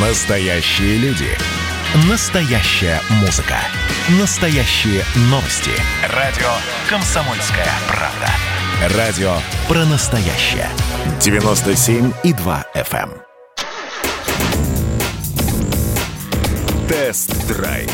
Настоящие люди. Настоящая музыка. Настоящие новости. Радио «Комсомольская правда». Радио про настоящее. 97,2 FM. эм. Тест-драйв.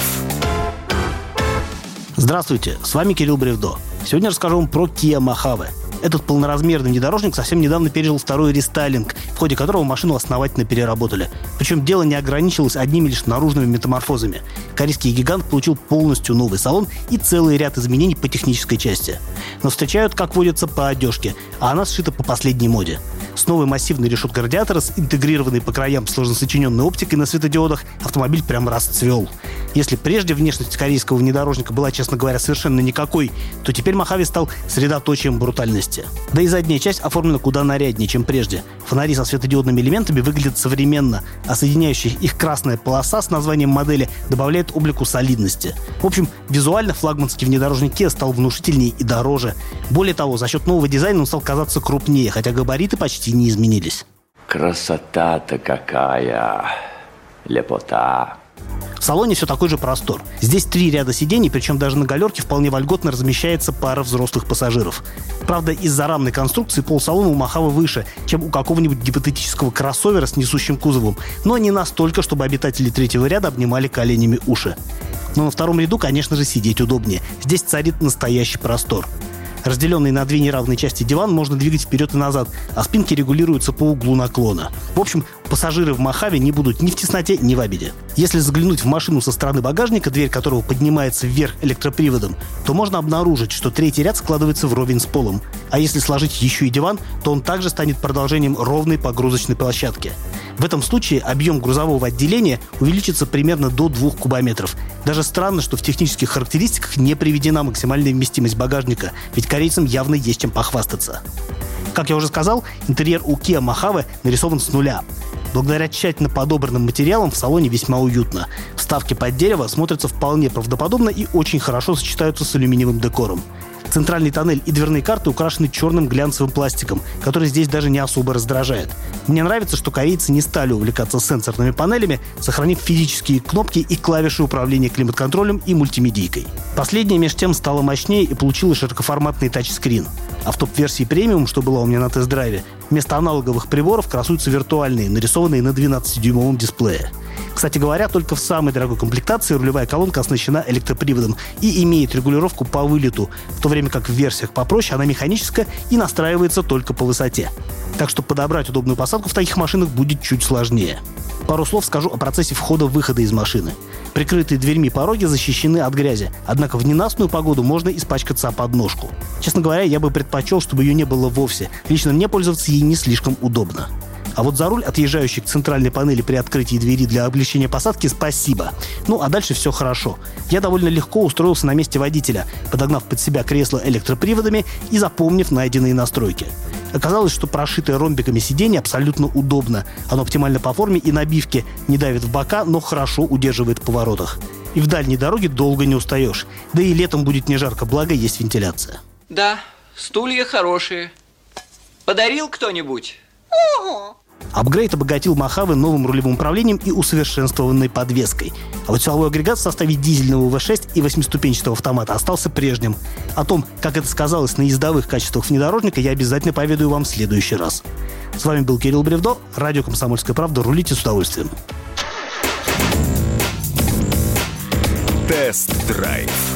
Здравствуйте, с вами Кирилл Бревдо. Сегодня расскажу вам про Kia Mojave. Этот полноразмерный внедорожник совсем недавно пережил второй рестайлинг, в ходе которого машину основательно переработали. Причем дело не ограничилось одними лишь наружными метаморфозами. Корейский гигант получил полностью новый салон и целый ряд изменений по технической части. Но встречают, как водится, по одежке, а она сшита по последней моде. С новой массивной решеткой радиатора, с интегрированной по краям сложно сочиненной оптикой на светодиодах, автомобиль прям расцвел. Если прежде внешность корейского внедорожника была, честно говоря, совершенно никакой, то теперь Махави стал средоточием брутальности. Да и задняя часть оформлена куда наряднее, чем прежде. Фонари со светодиодными элементами выглядят современно, а соединяющая их красная полоса с названием модели добавляет облику солидности. В общем, визуально флагманский внедорожник Kia стал внушительнее и дороже. Более того, за счет нового дизайна он стал казаться крупнее, хотя габариты почти не изменились. Красота-то какая! Лепота! В салоне все такой же простор. Здесь три ряда сидений, причем даже на галерке вполне вольготно размещается пара взрослых пассажиров. Правда, из-за рамной конструкции пол салона у Махавы выше, чем у какого-нибудь гипотетического кроссовера с несущим кузовом, но не настолько, чтобы обитатели третьего ряда обнимали коленями уши. Но на втором ряду, конечно же, сидеть удобнее. Здесь царит настоящий простор. Разделенный на две неравные части диван можно двигать вперед и назад, а спинки регулируются по углу наклона. В общем, пассажиры в Махаве не будут ни в тесноте, ни в обиде. Если заглянуть в машину со стороны багажника, дверь которого поднимается вверх электроприводом, то можно обнаружить, что третий ряд складывается вровень с полом. А если сложить еще и диван, то он также станет продолжением ровной погрузочной площадки. В этом случае объем грузового отделения увеличится примерно до 2 кубометров. Даже странно, что в технических характеристиках не приведена максимальная вместимость багажника, ведь корейцам явно есть чем похвастаться. Как я уже сказал, интерьер у Kia Mojave нарисован с нуля. Благодаря тщательно подобранным материалам в салоне весьма уютно. Вставки под дерево смотрятся вполне правдоподобно и очень хорошо сочетаются с алюминиевым декором. Центральный тоннель и дверные карты украшены черным глянцевым пластиком, который здесь даже не особо раздражает. Мне нравится, что корейцы не стали увлекаться сенсорными панелями, сохранив физические кнопки и клавиши управления климат-контролем и мультимедийкой. Последняя меж тем стала мощнее и получила широкоформатный тачскрин. А в топ-версии премиум, что была у меня на тест-драйве, вместо аналоговых приборов красуются виртуальные, нарисованные на 12-дюймовом дисплее. Кстати говоря, только в самой дорогой комплектации рулевая колонка оснащена электроприводом и имеет регулировку по вылету, в то время как в версиях попроще она механическая и настраивается только по высоте. Так что подобрать удобную посадку в таких машинах будет чуть сложнее. Пару слов скажу о процессе входа-выхода из машины. Прикрытые дверьми пороги защищены от грязи, однако в ненастную погоду можно испачкаться о подножку. Честно говоря, я бы предпочел, чтобы ее не было вовсе. Лично мне пользоваться ей не слишком удобно. А вот за руль, отъезжающий к центральной панели при открытии двери для облегчения посадки, спасибо. Ну, а дальше все хорошо. Я довольно легко устроился на месте водителя, подогнав под себя кресло электроприводами и запомнив найденные настройки. Оказалось, что прошитое ромбиками сиденье абсолютно удобно. Оно оптимально по форме и набивке, не давит в бока, но хорошо удерживает в поворотах. И в дальней дороге долго не устаешь. Да и летом будет не жарко, благо есть вентиляция. Да, стулья хорошие. Подарил кто-нибудь? Апгрейд обогатил Махавы новым рулевым управлением и усовершенствованной подвеской. А вот силовой агрегат в составе дизельного V6 и восьмиступенчатого автомата остался прежним. О том, как это сказалось на ездовых качествах внедорожника, я обязательно поведаю вам в следующий раз. С вами был Кирилл Бревдо, радио «Комсомольская правда». Рулите с удовольствием. Тест-драйв